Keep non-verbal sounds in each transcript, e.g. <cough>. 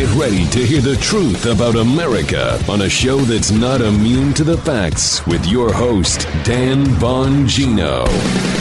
Get ready to hear the truth about America on a show that's not immune to the facts with your host, Dan Bongino.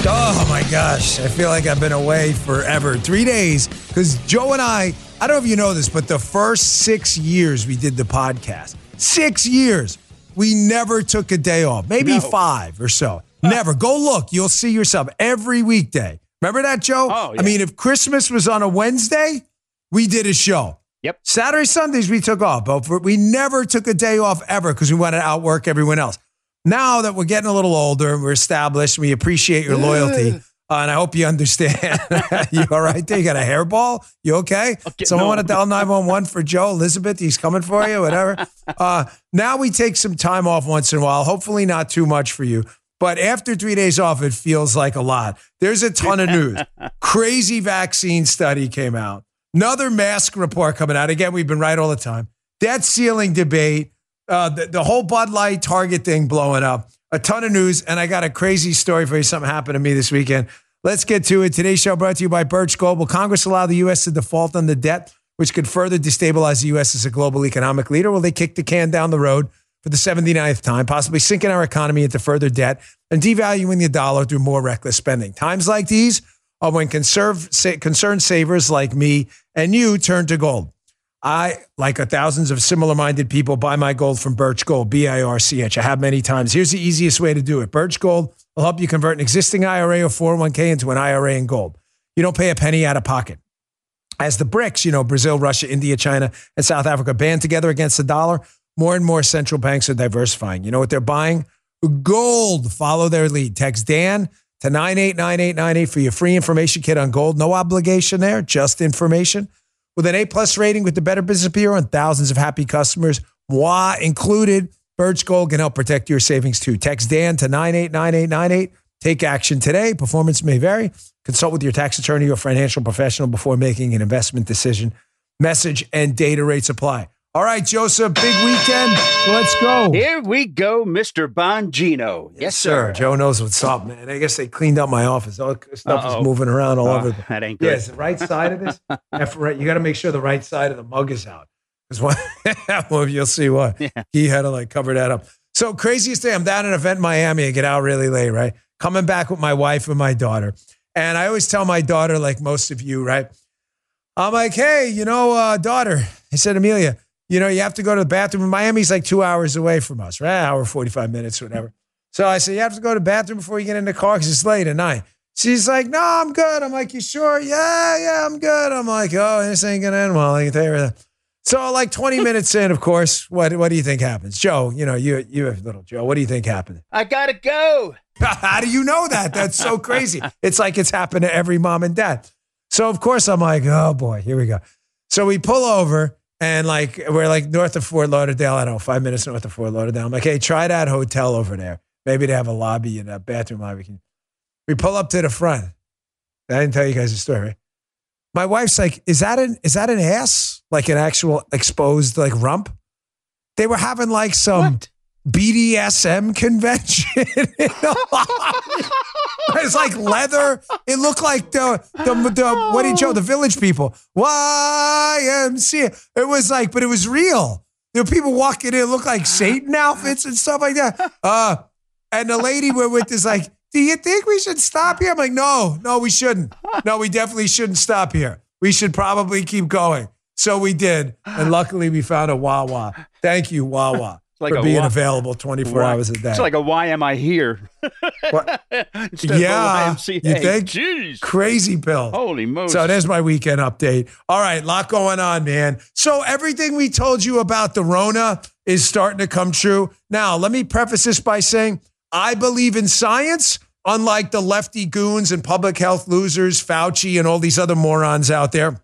Oh my gosh, I feel like I've been away forever. Three days, because Joe and I, I don't know if you know this, but the first six years we did the podcast, six years, we never took a day off, maybe No. five or so. Never. Go look, you'll see yourself every weekday. Remember that, Joe? Oh, yeah. I mean, if Christmas was on a Wednesday, we did a show. Yep. Saturday, Sundays, we took off, but we never took a day off ever because we wanted to outwork everyone else. Now that we're getting a little older and we're established, we appreciate your loyalty. Uh, and I hope you understand. <laughs> you all right there? You got a hairball? You okay? Okay, Someone no. want to dial 911 for Joe, Elizabeth? He's coming for you, whatever. <laughs> Uh, now we take some time off once in a while. Hopefully, not too much for you. But after three days off, it feels like a lot. There's a ton of news. <laughs> Crazy vaccine study came out. Another mask report coming out. Again, we've been right all the time. Debt ceiling debate, uh, the, the whole Bud Light Target thing blowing up. A ton of news. And I got a crazy story for you. Something happened to me this weekend. Let's get to it. Today's show brought to you by Birch Gold. Will Congress allow the U.S. to default on the debt, which could further destabilize the U.S. as a global economic leader? Will they kick the can down the road for the 79th time, possibly sinking our economy into further debt and devaluing the dollar through more reckless spending? Times like these are when conserve, sa- concerned savers like me and you turn to gold. I, like thousands of similar minded people, buy my gold from Birch Gold, B I R C H. I have many times. Here's the easiest way to do it Birch Gold will help you convert an existing IRA or 401k into an IRA in gold. You don't pay a penny out of pocket. As the BRICS, you know, Brazil, Russia, India, China, and South Africa band together against the dollar, more and more central banks are diversifying. You know what they're buying? Gold. Follow their lead. Text Dan to 989898 for your free information kit on gold. No obligation there, just information. With an A plus rating with the Better Business Bureau and thousands of happy customers, moi included, Birch Gold can help protect your savings too. Text Dan to 989898. Take action today. Performance may vary. Consult with your tax attorney or financial professional before making an investment decision. Message and data rates apply. All right, Joseph, big weekend. Let's go. Here we go, Mr. Bongino. Yes, sir. Joe knows what's up, man. I guess they cleaned up my office. All the stuff Uh-oh. is moving around all Oh, over. that ain't good. is the right side of this? <laughs> You got to make sure the right side of the mug is out. Because one, <laughs> well, you'll see what Yeah. he had to like cover that up. So craziest day, I'm down at an event in Miami. I get out really late, right? Coming back with my wife and my daughter, and I always tell my daughter, like most of you, right? I'm like, hey, you know, uh, daughter. I said, Amelia, you know, you have to go to the bathroom. Miami's like two hours away from us, right? Hour, 45 minutes, whatever. So I said, you have to go to the bathroom before you get in the car because it's late at night. She's like, no, I'm good. I'm like, you sure? Yeah, yeah, I'm good. I'm like, oh, this ain't gonna end well. I can tell you that. So like 20 <laughs> minutes in, of course, what what do you think happens? Joe, you know, you you have little Joe. What do you think happened? I gotta go. <laughs> How do you know that? That's so crazy. It's like it's happened to every mom and dad. So of course I'm like, oh boy, here we go. So we pull over and like we're like north of Fort Lauderdale. I don't know, five minutes north of Fort Lauderdale. I'm like, hey, try that hotel over there. Maybe they have a lobby and a bathroom lobby. We pull up to the front. I didn't tell you guys the story, right? My wife's like, is that an is that an ass? Like an actual exposed like rump? They were having like some What? BDSM convention. <laughs> it's like leather. It looked like the the, the what did Joe the village people YMCA. It was like, but it was real. There were people walking in, looked like Satan outfits and stuff like that. Uh, and the lady we're with is like, "Do you think we should stop here?" I'm like, "No, no, we shouldn't. No, we definitely shouldn't stop here. We should probably keep going." So we did, and luckily we found a Wawa. Thank you, Wawa, like for a being Wa- available 24 Why- hours a day. It's like a why am I here? <laughs> What? <laughs> Instead of Yeah, you think? Jeez. Crazy Bill. Holy Moses. So there's my weekend update. All right, lot going on, man. So everything we told you about the Rona is starting to come true. Now, let me preface this by saying I believe in science, unlike the lefty goons and public health losers, Fauci, and all these other morons out there.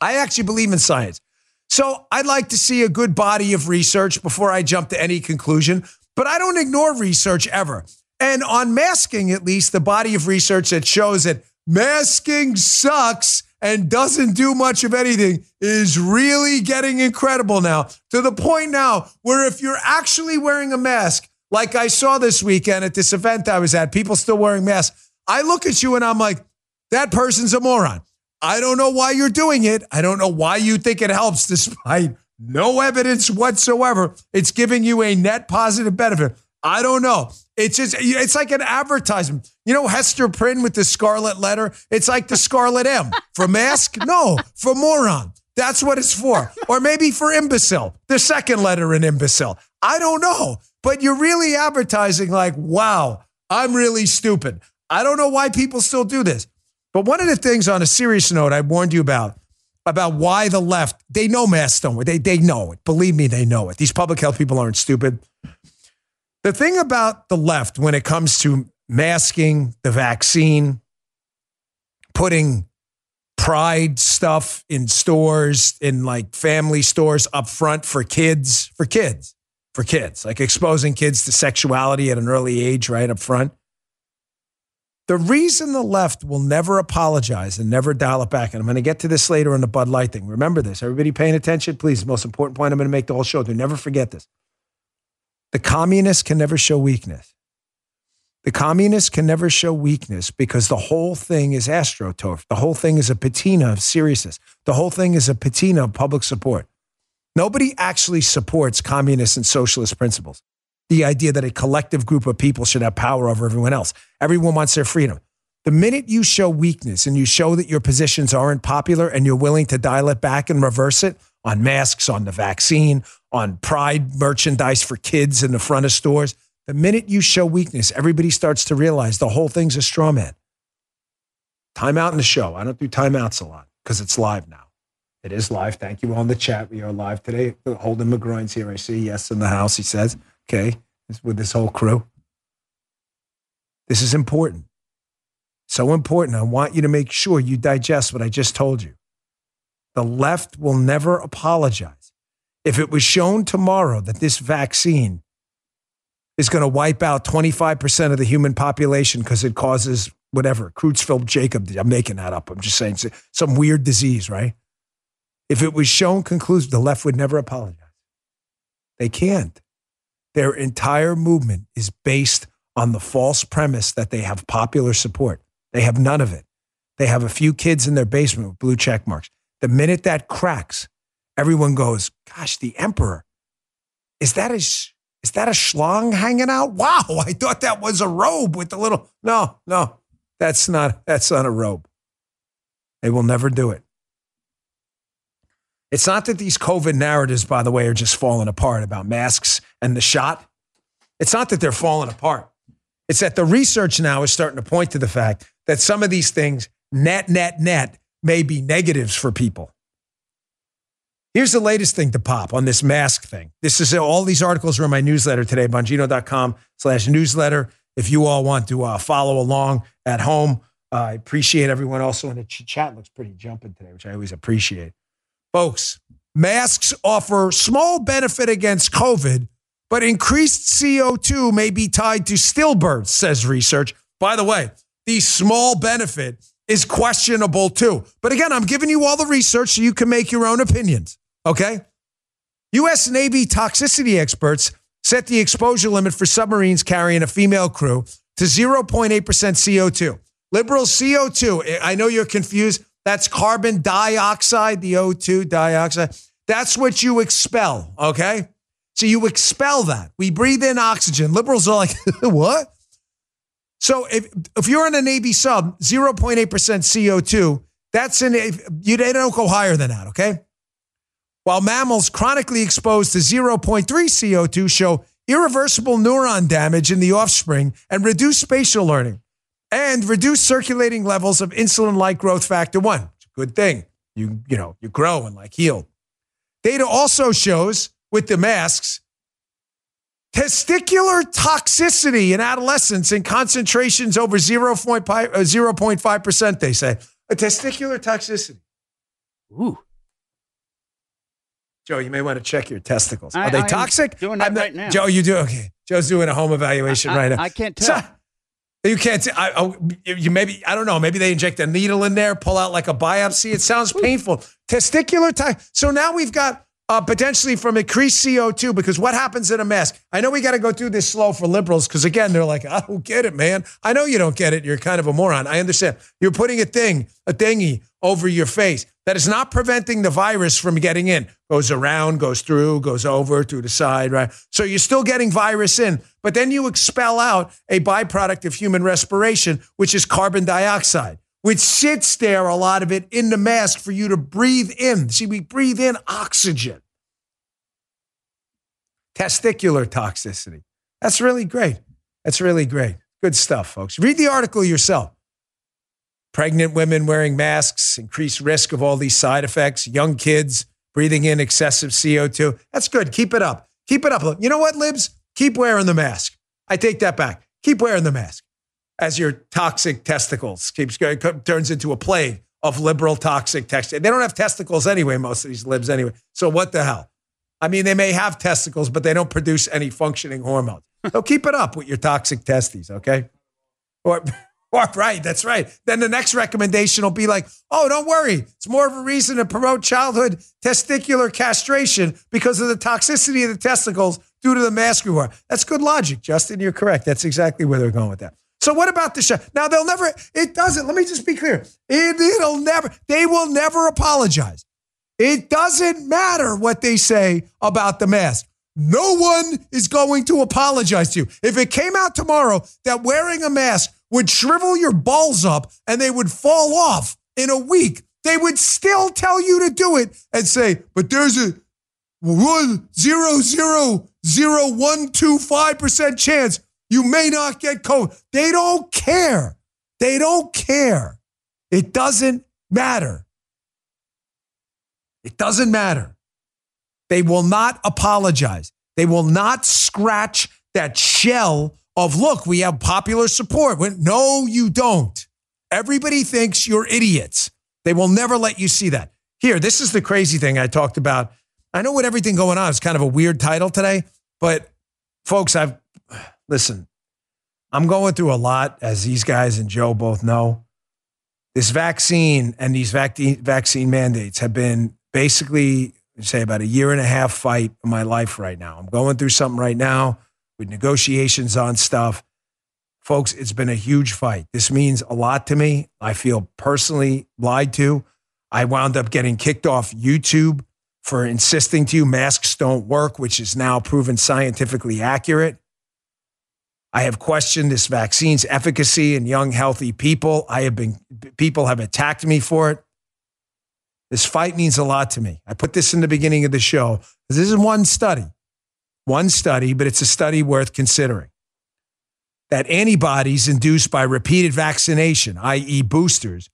I actually believe in science. So I'd like to see a good body of research before I jump to any conclusion, but I don't ignore research ever. And on masking, at least, the body of research that shows that masking sucks and doesn't do much of anything is really getting incredible now to the point now where if you're actually wearing a mask, like I saw this weekend at this event I was at, people still wearing masks, I look at you and I'm like, that person's a moron. I don't know why you're doing it. I don't know why you think it helps <laughs> despite no evidence whatsoever. It's giving you a net positive benefit. I don't know. It's just, it's like an advertisement. You know, Hester Prynne with the scarlet letter? It's like the scarlet M. For mask? <laughs> No, for moron. That's what it's for. Or maybe for imbecile, the second letter in imbecile. I don't know. But you're really advertising like, wow, I'm really stupid. I don't know why people still do this. But one of the things on a serious note I warned you about, about why the left, they know masks don't work. They, they know it. Believe me, they know it. These public health people aren't stupid. The thing about the left when it comes to masking, the vaccine, putting pride stuff in stores, in like family stores up front for kids, for kids, for kids, like exposing kids to sexuality at an early age, right up front. The reason the left will never apologize and never dial it back, and I'm going to get to this later in the Bud Light thing. Remember this. Everybody paying attention, please. The most important point I'm going to make the whole show. Do never forget this. The communists can never show weakness. The communists can never show weakness because the whole thing is astroturf. The whole thing is a patina of seriousness. The whole thing is a patina of public support. Nobody actually supports communist and socialist principles. The idea that a collective group of people should have power over everyone else. Everyone wants their freedom. The minute you show weakness and you show that your positions aren't popular and you're willing to dial it back and reverse it on masks, on the vaccine, on pride merchandise for kids in the front of stores, the minute you show weakness, everybody starts to realize the whole thing's a straw man. Time out in the show. I don't do timeouts a lot because it's live now. It is live. Thank you all in the chat. We are live today. Holden McGroin's here. I see. Yes, in the house, he says. Okay. With this whole crew. This is important. So important. I want you to make sure you digest what I just told you. The left will never apologize. If it was shown tomorrow that this vaccine is going to wipe out 25% of the human population because it causes whatever, Creutzfeldt Jakob. I'm making that up. I'm just saying some weird disease, right? If it was shown conclusive, the left would never apologize. They can't. Their entire movement is based on the false premise that they have popular support. They have none of it. They have a few kids in their basement with blue check marks. The minute that cracks, everyone goes, Gosh, the emperor, is that a is that a schlong hanging out? Wow, I thought that was a robe with the little. No, no, that's not. That's not a robe. They will never do it. It's not that these COVID narratives, by the way, are just falling apart about masks and the shot. It's not that they're falling apart. It's that the research now is starting to point to the fact that some of these things, net, net, net, may be negatives for people. Here's the latest thing to pop on this mask thing. This is all these articles are in my newsletter today, bongino.com slash newsletter. If you all want to uh, follow along at home, uh, I appreciate everyone also in the ch- chat. Looks pretty jumping today, which I always appreciate. Folks, masks offer small benefit against COVID, but increased CO2 may be tied to stillbirths, says research. By the way, the small benefit is questionable too. But again, I'm giving you all the research so you can make your own opinions. Okay? U.S. Navy toxicity experts set the exposure limit for submarines carrying a female crew to 0.8% CO2. Liberal CO2, I know you're confused. That's carbon dioxide, the O2 dioxide. That's what you expel, okay? So you expel that. We breathe in oxygen. Liberals are like, <laughs> what? So if, if you're in a Navy sub, 0.8% CO2, that's in, you, they don't go higher than that, okay? while mammals chronically exposed to 0.3 CO2 show irreversible neuron damage in the offspring and reduced spatial learning and reduce circulating levels of insulin-like growth factor 1. It's a good thing. You, you know, you grow and like heal. Data also shows with the masks testicular toxicity in adolescents in concentrations over 0.5%, uh, they say. A testicular toxicity. Ooh. Joe, you may want to check your testicles. Are they I toxic? Doing that right now. Joe, you do okay. Joe's doing a home evaluation I, right now. I can't tell. So, you can't. T- I, oh, you maybe I don't know. Maybe they inject a needle in there, pull out like a biopsy. It sounds painful. Testicular type. So now we've got uh, potentially from increased CO2 because what happens in a mask? I know we got to go through this slow for liberals because, again, they're like, I don't get it, man. I know you don't get it. You're kind of a moron. I understand. You're putting a thing, a thingy over your face that is not preventing the virus from getting in. Goes around, goes through, goes over, through the side, right? So you're still getting virus in, but then you expel out a byproduct of human respiration, which is carbon dioxide which sits there, a lot of it in the mask for you to breathe in. See, we breathe in oxygen. Testicular toxicity. That's really great. That's really great. Good stuff, folks. Read the article yourself. Pregnant women wearing masks, increased risk of all these side effects, young kids breathing in excessive CO2. That's good. Keep it up. Keep it up. You know what, Libs? Keep wearing the mask. I take that back. Keep wearing the mask as your toxic testicles keeps going, turns into a plague of liberal toxic testicles. They don't have testicles anyway, most of these libs anyway. So what the hell? I mean, they may have testicles, but they don't produce any functioning hormones. So keep it up with your toxic testes, okay? Or, or right, that's right. Then the next recommendation will be like, oh, don't worry. It's more of a reason to promote childhood testicular castration because of the toxicity of the testicles due to the mask we wear. That's good logic, Justin. You're correct. That's exactly where they're going with that. So what about the show? Now they'll never. It doesn't. Let me just be clear. It, it'll never. They will never apologize. It doesn't matter what they say about the mask. No one is going to apologize to you. If it came out tomorrow that wearing a mask would shrivel your balls up and they would fall off in a week, they would still tell you to do it and say, but there's a zero zero zero one two five percent chance you may not get COVID. They don't care. They don't care. It doesn't matter. It doesn't matter. They will not apologize. They will not scratch that shell of, look, we have popular support. When, no, you don't. Everybody thinks you're idiots. They will never let you see that. Here, this is the crazy thing I talked about. I know what everything going on is kind of a weird title today, but folks, I've <sighs> listen, I'm going through a lot, as these guys and Joe both know. This vaccine and these vac- vaccine mandates have been basically, say, about a year and a half fight in my life right now. I'm going through something right now with negotiations on stuff. Folks, it's been a huge fight. This means a lot to me. I feel personally lied to. I wound up getting kicked off YouTube for insisting to you masks don't work, which is now proven scientifically accurate. I have questioned this vaccine's efficacy in young, healthy people. I have been, people have attacked me for it. This fight means a lot to me. I put this in the beginning of the show. This is one study, one study, but it's a study worth considering. That antibodies induced by repeated vaccination, i.e., boosters,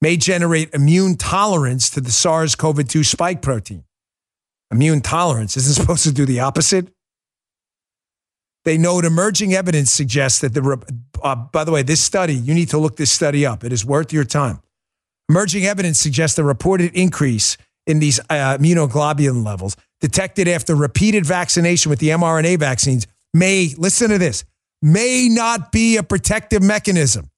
may generate immune tolerance to the SARS CoV 2 spike protein. Immune tolerance isn't <laughs> supposed to do the opposite. They note emerging evidence suggests that the, uh, by the way, this study, you need to look this study up. It is worth your time. Emerging evidence suggests the reported increase in these uh, immunoglobulin levels detected after repeated vaccination with the mRNA vaccines may, listen to this, may not be a protective mechanism.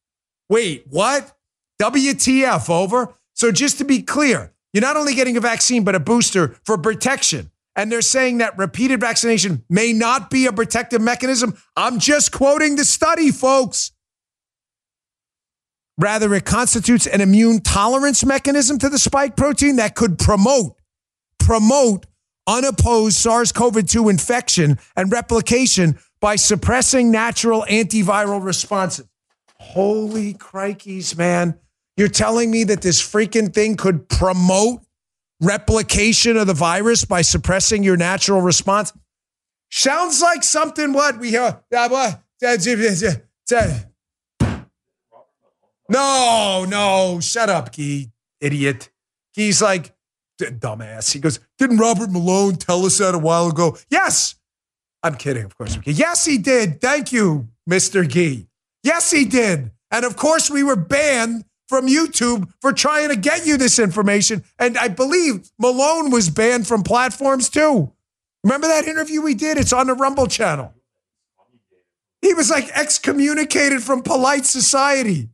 Wait, what? WTF over? So just to be clear, you're not only getting a vaccine, but a booster for protection and they're saying that repeated vaccination may not be a protective mechanism. I'm just quoting the study, folks. Rather, it constitutes an immune tolerance mechanism to the spike protein that could promote, promote unopposed SARS-CoV-2 infection and replication by suppressing natural antiviral responses. Holy crikeys, man. You're telling me that this freaking thing could promote replication of the virus by suppressing your natural response. Sounds like something what we uh, hear. No, no, shut up, Key, idiot. He's like, dumbass. He goes, Didn't Robert Malone tell us that a while ago? Yes. I'm kidding, of course. Yes, he did. Thank you, Mr. Gee. Yes, he did. And of course, we were banned from YouTube for trying to get you this information. And I believe Malone was banned from platforms too. Remember that interview we did? It's on the Rumble channel. He was like excommunicated from polite society.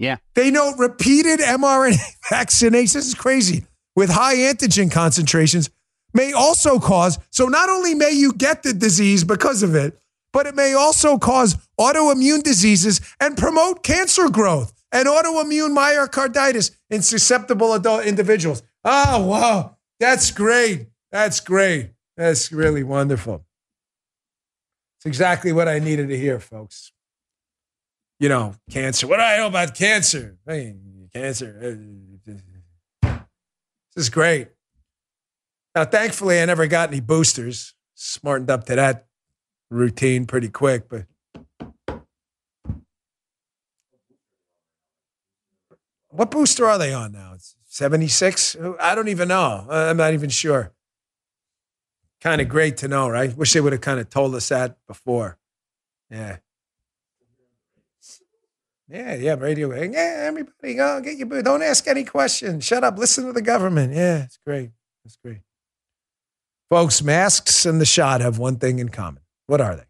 Yeah. They note repeated mRNA <laughs> vaccinations. This is crazy. with high antigen concentrations may also cause, so not only may you get the disease because of it, but it may also cause autoimmune diseases and promote cancer growth and autoimmune myocarditis in susceptible adult individuals. Oh, wow. That's great. That's great. That's really wonderful. It's exactly what I needed to hear, folks. You know, cancer. What do I know about cancer? Hey, cancer. Uh, this is great. Now, thankfully, I never got any boosters. Smartened up to that routine pretty quick, but what booster are they on now? It's 76? I don't even know. I'm not even sure. Kind of great to know, right? Wish they would have kind of told us that before. Yeah. Yeah, yeah, radio. Yeah, everybody, go get your booster. Don't ask any questions. Shut up. Listen to the government. Yeah, it's great. It's great. Folks, masks and the shot have one thing in common. What are they?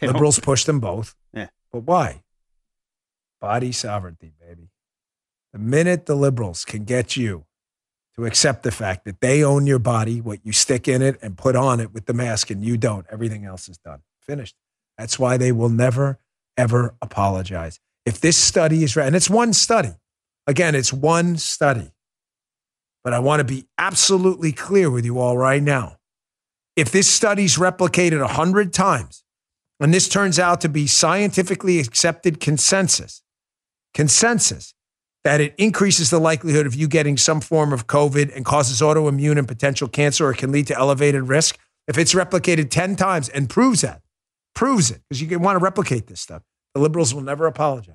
<laughs> they Liberals push them both. Yeah. But why? Body sovereignty, baby. The minute the liberals can get you to accept the fact that they own your body, what you stick in it and put on it with the mask, and you don't, everything else is done. Finished. That's why they will never, ever apologize. If this study is right, and it's one study, again, it's one study. But I want to be absolutely clear with you all right now. If this study's replicated 100 times, and this turns out to be scientifically accepted consensus, consensus that it increases the likelihood of you getting some form of COVID and causes autoimmune and potential cancer or can lead to elevated risk. If it's replicated 10 times and proves that, proves it, because you want to replicate this stuff, the liberals will never apologize.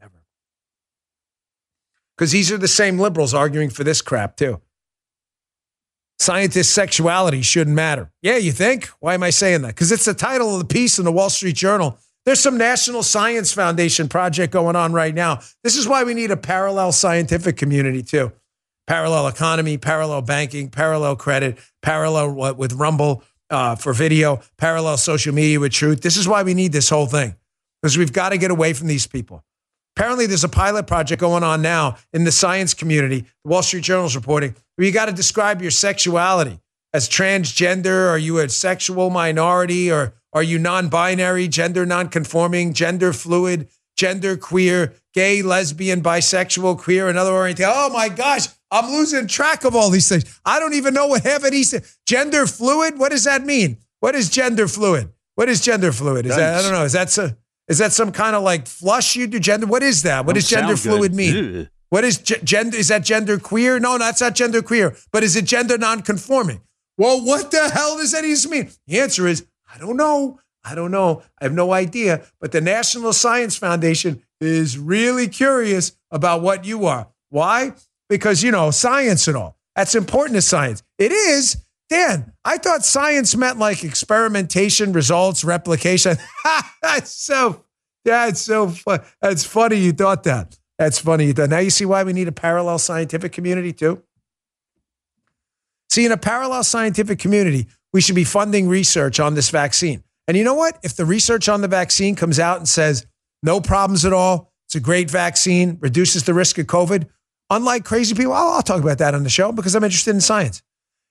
Never. Because these are the same liberals arguing for this crap, too. Scientist sexuality shouldn't matter. Yeah, you think? Why am I saying that? Because it's the title of the piece in the Wall Street Journal there's some National Science Foundation project going on right now. This is why we need a parallel scientific community too. Parallel economy, parallel banking, parallel credit, parallel what with Rumble uh, for video, parallel social media with truth. This is why we need this whole thing because we've got to get away from these people. Apparently, there's a pilot project going on now in the science community. The Wall Street Journal is reporting where you got to describe your sexuality as transgender. Are you a sexual minority or are you non binary, gender non conforming, gender fluid, gender queer, gay, lesbian, bisexual, queer, another orientation? Oh my gosh, I'm losing track of all these things. I don't even know what half of these Gender fluid? What does that mean? What is gender fluid? What is gender fluid? Is that, I don't know. Is that, so, is that some kind of like flush you do gender? What is that? What does gender fluid mean? What is gender? Is that gender queer? No, that's not gender queer. But is it gender non-conforming? Well, what the hell does that even mean? The answer is I don't know. I don't know. I have no idea. But the National Science Foundation is really curious about what you are. Why? Because, you know, science and all. That's important to science. It is. Dan, I thought science meant like experimentation, results, replication. <laughs> that's so, that's so fun. That's funny you thought that. That's funny you thought. Now you see why we need a parallel scientific community too? See, in a parallel scientific community, we should be funding research on this vaccine. And you know what? If the research on the vaccine comes out and says no problems at all, it's a great vaccine, reduces the risk of COVID, unlike crazy people, I'll, I'll talk about that on the show because I'm interested in science.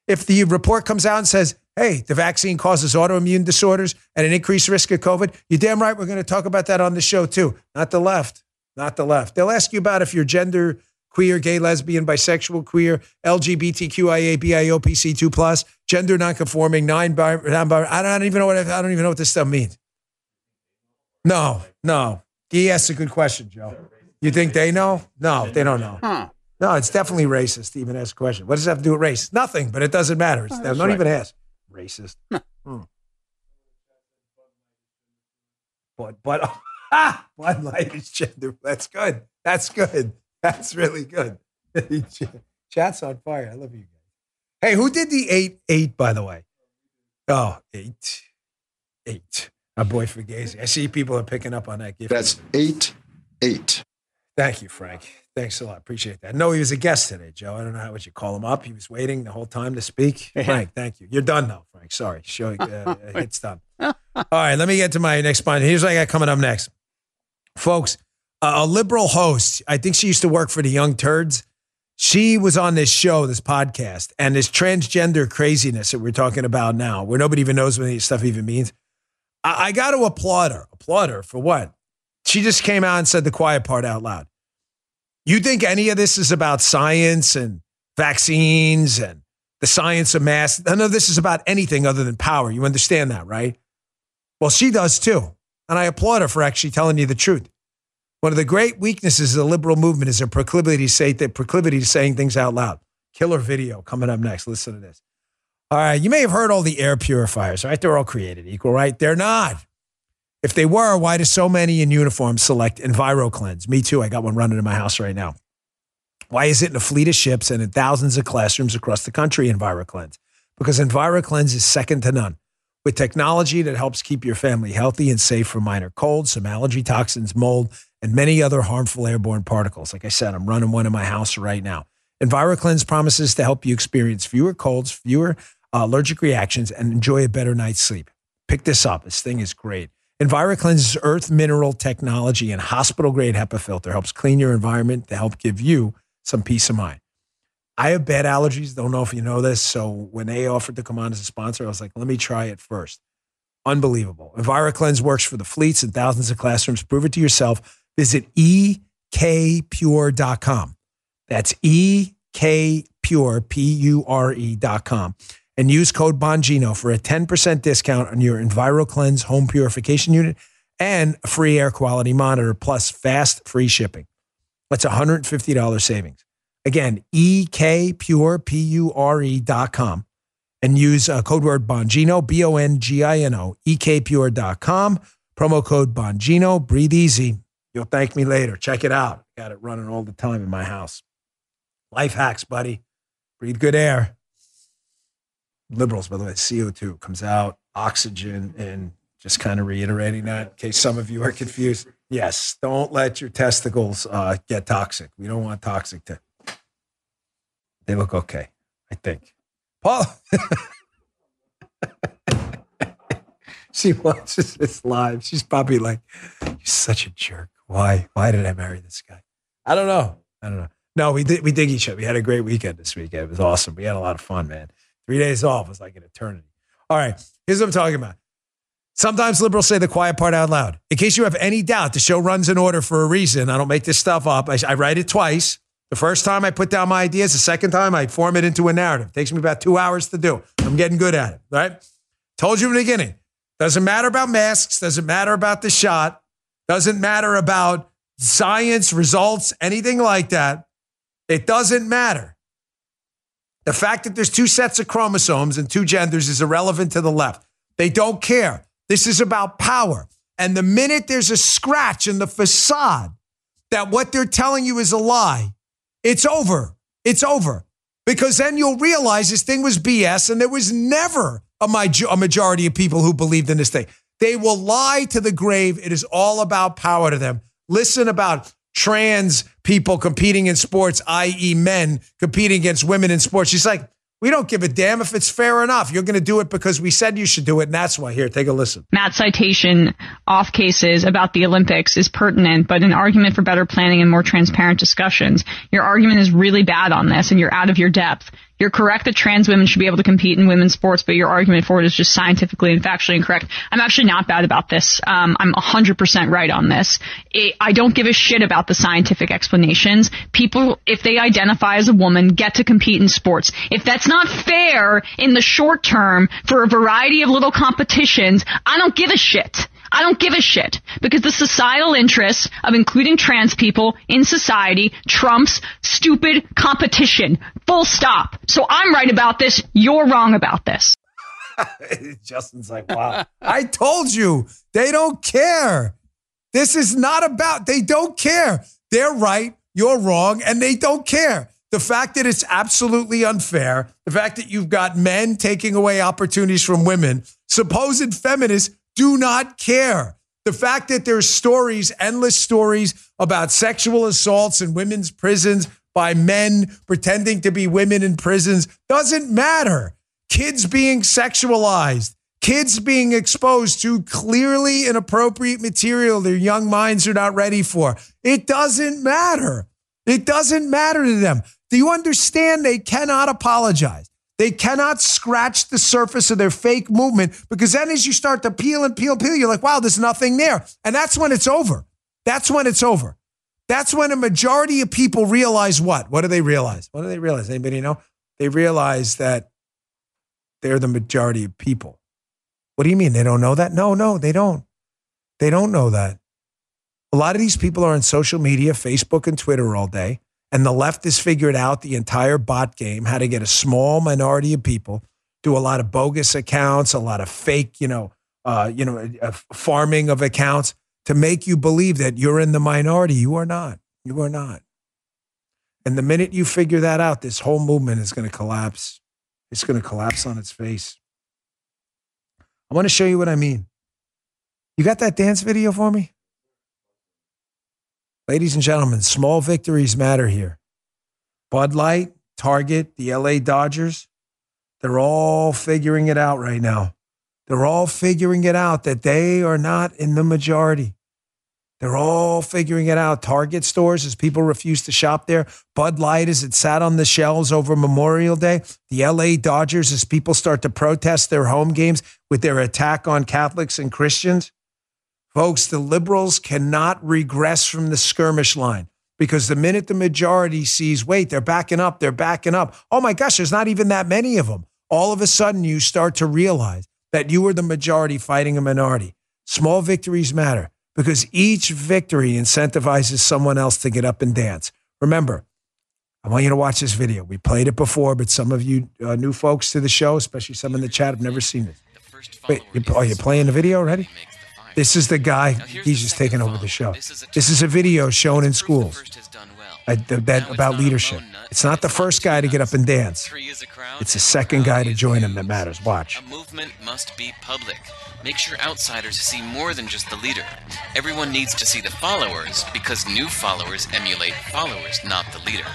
If the report comes out and says, hey, the vaccine causes autoimmune disorders and an increased risk of COVID, you're damn right. We're going to talk about that on the show too. Not the left, not the left. They'll ask you about if you're gender queer, gay, lesbian, bisexual, queer, LGBTQIA, BIOPC2 plus, gender nonconforming, nine bi, I don't even know what I don't even know what this stuff means. No, no. He asked a good question, Joe. You think they know? No, they don't know. Huh. No, it's definitely racist to even ask a question. What does that have to do with race? Nothing, but it doesn't matter. It's, oh, don't right. even ask. Racist. hmm. But, but, <laughs> ah, Bud Light is gender. That's good. That's good. That's really good. <laughs> Chat's on fire. I love you guys. Hey, who did the eight eight? By the way, oh eight eight. My boy Fugazi. I see people are picking up on that gift. That's eight eight. Thank you, Frank. Thanks a lot. Appreciate that. No, he was a guest today, Joe. I don't know how would you call him up. He was waiting the whole time to speak. <laughs> Frank, thank you. You're done now, Frank. Sorry. Show uh, <laughs> it's done. All right, let me get to my next point. Here's what I got coming up next, folks a liberal host. I think she used to work for the Young Turds. she was on this show, this podcast, and this transgender craziness that we're talking about now, where nobody even knows what any stuff even means. I, I got to applaud her. Applaud her for what? She just came out and said the quiet part out loud. You think any of this is about science and vaccines and the science of mass? None of this is about anything other than power. You understand that, right? Well, she does too. And I applaud her for actually telling you the truth. One of the great weaknesses of the liberal movement is their proclivity to say the proclivity to saying things out loud. Killer video coming up next. Listen to this. All right, you may have heard all the air purifiers, right? They're all created equal, right? They're not. If they were, why do so many in uniform select EnviroKlenz? Me too. I got one running in my house right now. Why is it in a fleet of ships and in thousands of classrooms across the country, EnviroKlenz? Because EnviroKlenz is second to none. With technology that helps keep your family healthy and safe from minor colds, some allergy toxins, mold, and many other harmful airborne particles. Like I said, I'm running one in my house right now. EnviroKlenz promises to help you experience fewer colds, fewer uh, allergic reactions, and enjoy a better night's sleep. Pick this up. This thing is great. EnviroKlenz's earth mineral technology and hospital grade HEPA filter helps clean your environment to help give you some peace of mind. I have bad allergies. Don't know if you know this. So when they offered to come on as a sponsor, I was like, let me try it first. Unbelievable. EnviroKlenz works for the fleets and thousands of classrooms. Prove it to yourself. Visit ekpure.com. That's ekpure, P-U-R-E.com. And use code Bongino for a 10% discount on your EnviroKlenz home purification unit and a free air quality monitor plus fast free shipping. That's $150 savings. Again, ekpure, P-U-R-E dot com and use uh, code word Bongino, B O N G I N O, ekpure.com, promo code Bongino. Breathe easy. You'll thank me later. Check it out. Got it running all the time in my house. Life hacks, buddy. Breathe good air. Liberals, by the way, CO2 comes out, oxygen, and just kind of reiterating that in case some of you are confused. Yes, don't let your testicles uh, get toxic. We don't want toxic. Te- they look okay, I think. Paul. <laughs> she watches this live. She's probably like, "You're such a jerk. Why? Why did I marry this guy?" I don't know. I don't know. No, we did. We dig each other. We had a great weekend this weekend. It was awesome. We had a lot of fun, man. Three days off was like an eternity. All right, here's what I'm talking about. Sometimes liberals say the quiet part out loud. In case you have any doubt, the show runs in order for a reason. I don't make this stuff up. I, I write it twice. The first time I put down my ideas, the second time I form it into a narrative. It takes me about two hours to do. I'm getting good at it, right? Told you in the beginning. Doesn't matter about masks, doesn't matter about the shot, doesn't matter about science, results, anything like that. It doesn't matter. The fact that there's two sets of chromosomes and two genders is irrelevant to the left. They don't care. This is about power. And the minute there's a scratch in the facade that what they're telling you is a lie, it's over. It's over. Because then you'll realize this thing was BS and there was never a, majority of people who believed in this thing. They will lie to the grave. It is all about power to them. Listen about trans people competing in sports, i.e., men competing against women in sports. She's like, we don't give a damn if it's fair enough. You're going to do it because we said you should do it, and that's why. Here, take a listen. Matt's citation off cases about the Olympics is pertinent, but an argument for better planning and more transparent discussions. Your argument is really bad on this, and you're out of your depth. You're correct that trans women should be able to compete in women's sports, but your argument for it is just scientifically and factually incorrect. I'm actually not bad about this. Um, I'm 100% right on this. It, I don't give a shit about the scientific explanations. People, if they identify as a woman, get to compete in sports. If that's not fair in the short term for a variety of little competitions, I don't give a shit. I don't give a shit because the societal interest of including trans people in society trumps stupid competition. Full stop. So I'm right about this. You're wrong about this. <laughs> Justin's like, wow. I told you they don't care. This is not about, they don't care. They're right, you're wrong, and they don't care. The fact that it's absolutely unfair, the fact that you've got men taking away opportunities from women, supposed feminists do not care. The fact that there's stories, endless stories about sexual assaults in women's prisons by men pretending to be women in prisons doesn't matter. Kids being sexualized, kids being exposed to clearly inappropriate material their young minds are not ready for. It doesn't matter. It doesn't matter to them. Do you understand they cannot apologize? They cannot scratch the surface of their fake movement because then as you start to peel and peel, and peel, you're like, wow, there's nothing there. And that's when it's over. That's when it's over. That's when a majority of people realize what? What do they realize? What do they realize? Anybody know? They realize that they're the majority of people. What do you mean? They don't know that? No, no, they don't. They don't know that. A lot of these people are on social media, Facebook and Twitter all day, and the left has figured out the entire bot game, how to get a small minority of people, do a lot of bogus accounts, a lot of fake, you know, uh, you know, uh, farming of accounts to make you believe that you're in the minority. You are not. You are not. And the minute you figure that out, this whole movement is going to collapse. It's going to collapse on its face. I want to show you what I mean. You got that dance video for me? Ladies and gentlemen, small victories matter here. Bud Light, Target, the LA Dodgers, they're all figuring it out right now. They're all figuring it out that they are not in the majority. They're all figuring it out. Target stores, as people refuse to shop there. Bud Light, as it sat on the shelves over Memorial Day. The LA Dodgers, as people start to protest their home games with their attack on Catholics and Christians. Folks, the liberals cannot regress from the skirmish line because the minute the majority sees, wait, they're backing up, they're backing up. Oh my gosh, there's not even that many of them. All of a sudden, you start to realize that you are the majority fighting a minority. Small victories matter because each victory incentivizes someone else to get up and dance. Remember, I want you to watch this video. We played it before, but some of you uh, new folks to the show, especially some in the chat, have never seen it. Wait, you, are you playing the video already? This is the guy. He's just taking over the show. This is a video shown in schools that, about leadership. It's not the first guy to get up and dance. It's the second guy to join him that matters. Watch. A movement must be public. Make sure outsiders see more than just the leader. Everyone needs to see the followers because new followers emulate followers, not the leader.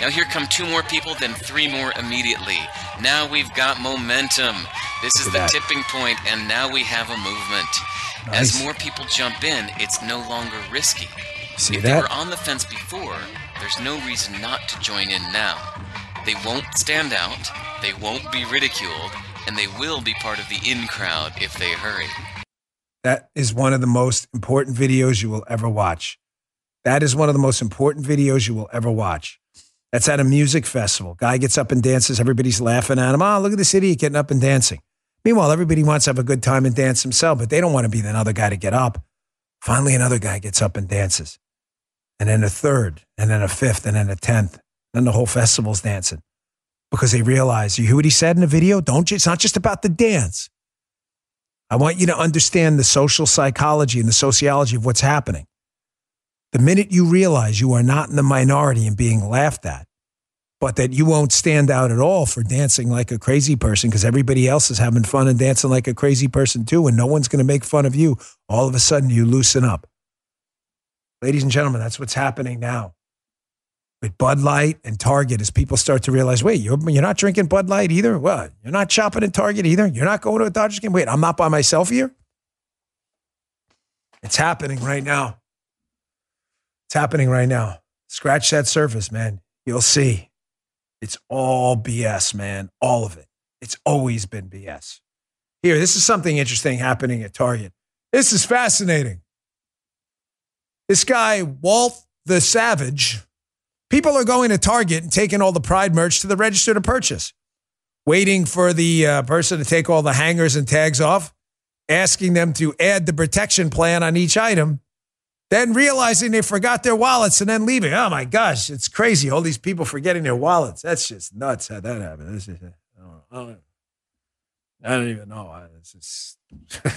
Now here come two more people, then three more immediately. Now we've got momentum. This is the tipping point, and now we have a movement. Nice. As more people jump in, it's no longer risky. See if that? they were on the fence before, there's no reason not to join in now. They won't stand out, they won't be ridiculed, and they will be part of the in crowd if they hurry. That is one of the most important videos you will ever watch. That is one of the most important videos you will ever watch. That's at a music festival. Guy gets up and dances. Everybody's laughing at him. Oh, look at this idiot getting up and dancing. Meanwhile, everybody wants to have a good time and dance themselves, but they don't want to be another guy to get up. Finally, another guy gets up and dances. And then a third, and then a fifth, and then a tenth. Then the whole festival's dancing because they realize you hear what he said in the video? Don't you? It's not just about the dance. I want you to understand the social psychology and the sociology of what's happening. The minute you realize you are not in the minority and being laughed at, but that you won't stand out at all for dancing like a crazy person because everybody else is having fun and dancing like a crazy person too, and no one's going to make fun of you, all of a sudden you loosen up. Ladies and gentlemen, that's what's happening now with Bud Light and Target as people start to realize, wait, you're, you're not drinking Bud Light either? What? You're not shopping at Target either? You're not going to a Dodgers game? Wait, I'm not by myself here? It's happening right now. It's happening right now. Scratch that surface, man. You'll see. It's all BS, man. All of it. It's always been BS. Here, this is something interesting happening at Target. This is fascinating. This guy, Walt the Savage, people are going to Target and taking all the Pride merch to the register to purchase, waiting for the uh, person to take all the hangers and tags off, asking them to add the protection plan on each item then realizing they forgot their wallets and then leaving. Oh my gosh, it's crazy. All these people forgetting their wallets. That's just nuts how that happened. This is, I, don't, I, don't, I even know. It's just, <laughs> I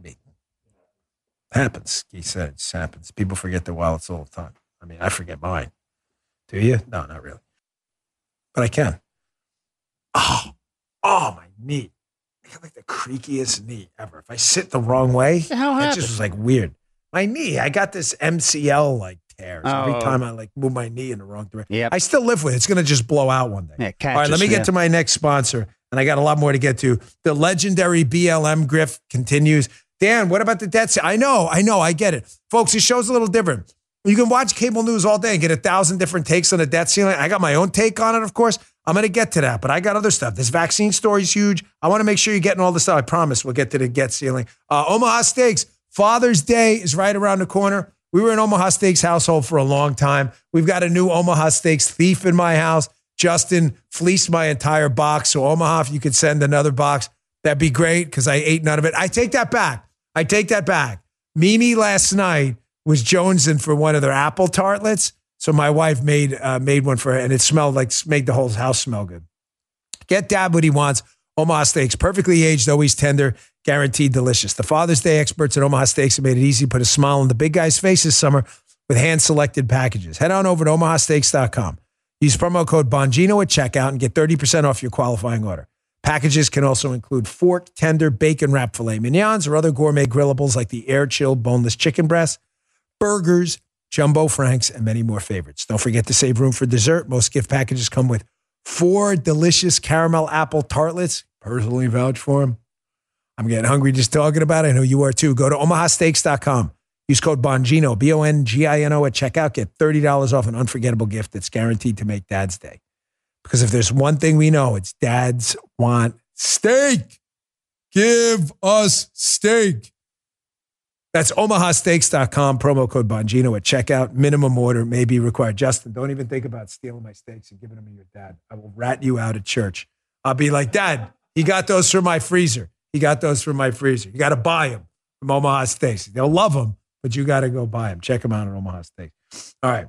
mean, happens. He said it just happens. People forget their wallets all the time. I mean, I forget mine. Do you? No, not really. But I can. Oh, oh, my knee. I got like the creakiest knee ever. If I sit the wrong way, How it happened? just was like weird. My knee, I got this MCL like tears every Oh. time I like move my knee in the wrong direction. Yep. I still live with it. It's gonna just blow out one day. Yeah, All right, let me catches, get yeah. to my next sponsor, and I got a lot more to get to. The legendary BLM grift continues. Dan, what about the debt? I know, I know, I get it, folks. This show's a little different. You can watch cable news all day and get a thousand different takes on the debt ceiling. I got my own take on it, of course. I'm going to get to that, but I got other stuff. This vaccine story is huge. I want to make sure you're getting all the stuff. I promise we'll get to the get ceiling. Uh, Omaha Steaks, Father's Day is right around the corner. We were in Omaha Steaks household for a long time. We've got a new Omaha Steaks thief in my house. Justin fleeced my entire box. So, Omaha, if you could send another box, that'd be great because I ate none of it. I take that back. I take that back. Mimi last night was jonesing for one of their apple tartlets. So my wife made uh, made one for her, and it smelled like made the whole house smell good. Get dad what he wants. Omaha Steaks, perfectly aged, always tender, guaranteed delicious. The Father's Day experts at Omaha Steaks have made it easy to put a smile on the big guy's face this summer with hand selected packages. Head on over to omahasteaks.com. Use promo code Bongino at checkout and get 30% off your qualifying order. Packages can also include fork, tender, bacon wrap filet mignons or other gourmet grillables like the air chilled boneless chicken breast, burgers, jumbo franks, and many more favorites. Don't forget to save room for dessert. Most gift packages come with four delicious caramel apple tartlets. Personally vouch for them. I'm getting hungry just talking about it. I know you are too. Go to omahasteaks.com. Use code Bongino, B O N G I N O at checkout. Get $30 off an unforgettable gift that's guaranteed to make dad's day. Because if there's one thing we know, it's dads want steak. Give us steak. That's omahasteaks.com, promo code Bongino at checkout. Minimum order may be required. Justin, don't even think about stealing my steaks and giving them to your dad. I will rat you out at church. I'll be like, Dad, he got those from my freezer. He got those from my freezer. You got to buy them from Omaha Steaks. They'll love them, but you got to go buy them. Check them out at Omaha Steaks. All right.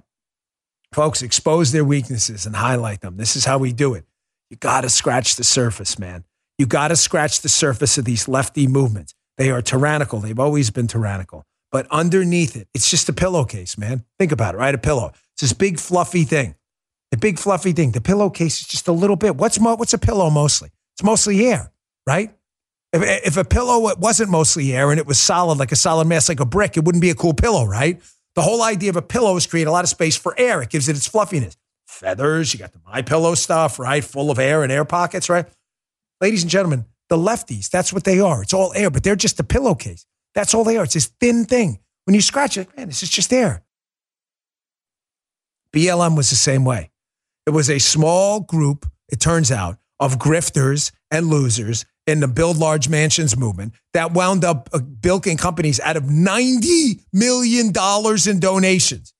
Folks, expose their weaknesses and highlight them. This is how we do it. You got to scratch the surface, man. You got to scratch the surface of these lefty movements. They are tyrannical. They've always been tyrannical. But underneath it, it's just a pillowcase, man. Think about it, right? A pillow. It's this big fluffy thing. The big fluffy thing. The pillowcase is just a little bit. What's mo- what's a pillow mostly? It's mostly air, right? If, if a pillow wasn't mostly air and it was solid, like a solid mass, like a brick, it wouldn't be a cool pillow, right? The whole idea of a pillow is create a lot of space for air. It gives it its fluffiness. Feathers, you got the My Pillow stuff, right? Full of air and air pockets, right? Ladies and gentlemen, the lefties, that's what they are. It's all air, but they're just a pillowcase. That's all they are. It's this thin thing. When you scratch it, man, this is just air. BLM was the same way. It was a small group, it turns out, of grifters and losers in the build large mansions movement that wound up uh, bilking companies out of $90 million in donations.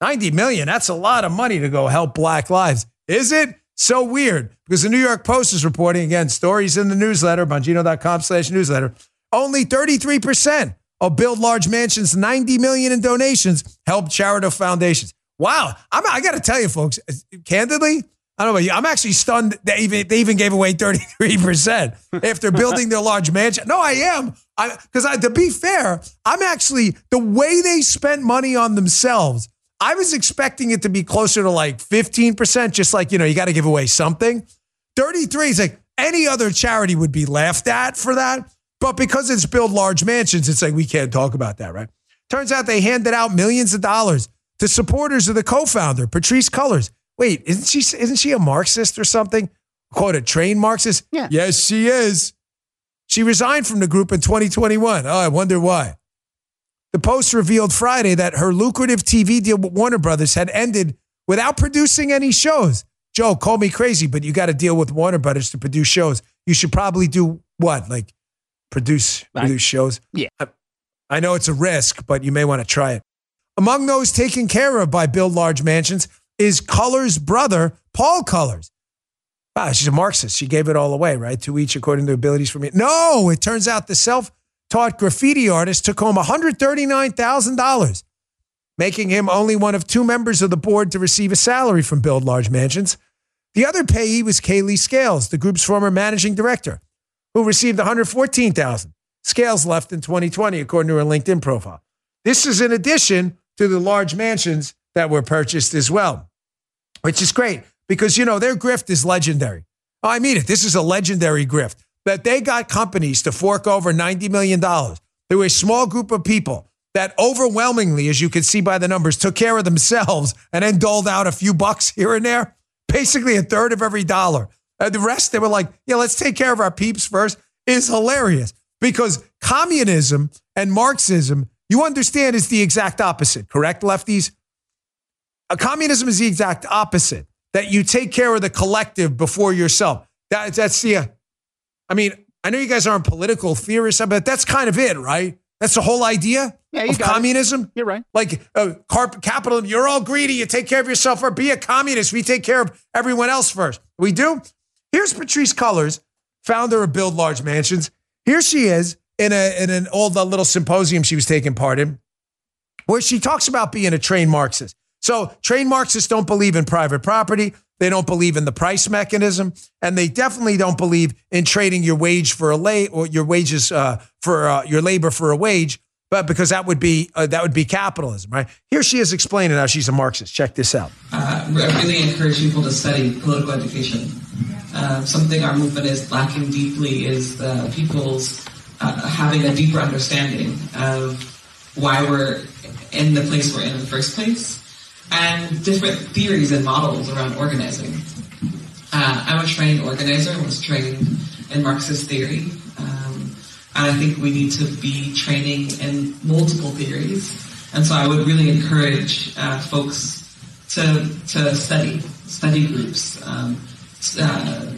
90 million, that's a lot of money to go help black lives. Is it? So weird because the New York Post is reporting again stories in the newsletter, bongino.com slash newsletter. Only 33% of build large mansions, 90 million in donations, help charitable foundations. Wow. I'm, I got to tell you, folks, uh, candidly, I don't know about you. I'm actually stunned that even they even gave away 33% <laughs> after building their large mansion. No, I am. Because to be fair, I'm actually, the way they spent money on themselves I was expecting it to be closer to like 15%, just like, you know, you got to give away something. 33 is like any other charity would be laughed at for that. But because it's build large mansions, it's like we can't talk about that, right? Turns out they handed out millions of dollars to supporters of the co-founder, Patrisse Cullors. Wait, isn't she isn't she a Marxist or something? Quote a trained Marxist? Yeah. Yes, she is. She resigned from the group in 2021. Oh, I wonder why. The Post revealed Friday that her lucrative TV deal with Warner Brothers had ended without producing any shows. Joe, call me crazy, but you got to deal with Warner Brothers to produce shows. You should probably do what? Like produce produce shows? Yeah. I, I know it's a risk, but you may want to try it. Among those taken care of by Build Large Mansions is Cullors' brother, Paul Cullors. Wow, she's a Marxist. She gave it all away, right? To each according to abilities for me. No, it turns out the self taught graffiti artist took home $139,000, making him only one of two members of the board to receive a salary from Build Large Mansions. The other payee was Kailee Scales, the group's former managing director, who received $114,000. Scales left in 2020, according to her LinkedIn profile. This is in addition to the large mansions that were purchased as well, which is great because, you know, their grift is legendary. I mean it. This is a legendary grift that they got companies to fork over $90 million. Were a small group of people that overwhelmingly, as you can see by the numbers, took care of themselves and then doled out a few bucks here and there, basically a third of every dollar. And the rest, they were like, yeah, let's take care of our peeps first, is hilarious because communism and Marxism, you understand, is the exact opposite, correct, lefties? A communism is the exact opposite. That you take care of the collective before yourself. That, that's the. I mean, I know you guys aren't political theorists, but that's kind of it, right? That's the whole idea Yeah, of got it. communism. You're right. Like uh, carp- capital, you're all greedy. You take care of yourself or be a communist. We take care of everyone else first. We do. Here's Patrisse Cullors, founder of Build Large Mansions. Here she is in a in an old uh, little symposium she was taking part in, where she talks about being a trained Marxist. So trained Marxists don't believe in private property. They don't believe in the price mechanism, and they definitely don't believe in trading your wage for a lay or your wages uh, for uh, your labor for a wage. But because that would be uh, that would be capitalism, right? Here she is explaining how she's a Marxist. Check this out. uh, I really encourage people to study political education. Uh, something our movement is lacking deeply is the people's uh, having a deeper understanding of why we're in the place we're in in the first place and different theories and models around organizing. Uh, I'm a trained organizer, I was trained in Marxist theory. Um, and I think we need to be training in multiple theories. And so I would really encourage uh, folks to, to study, study groups, um, uh,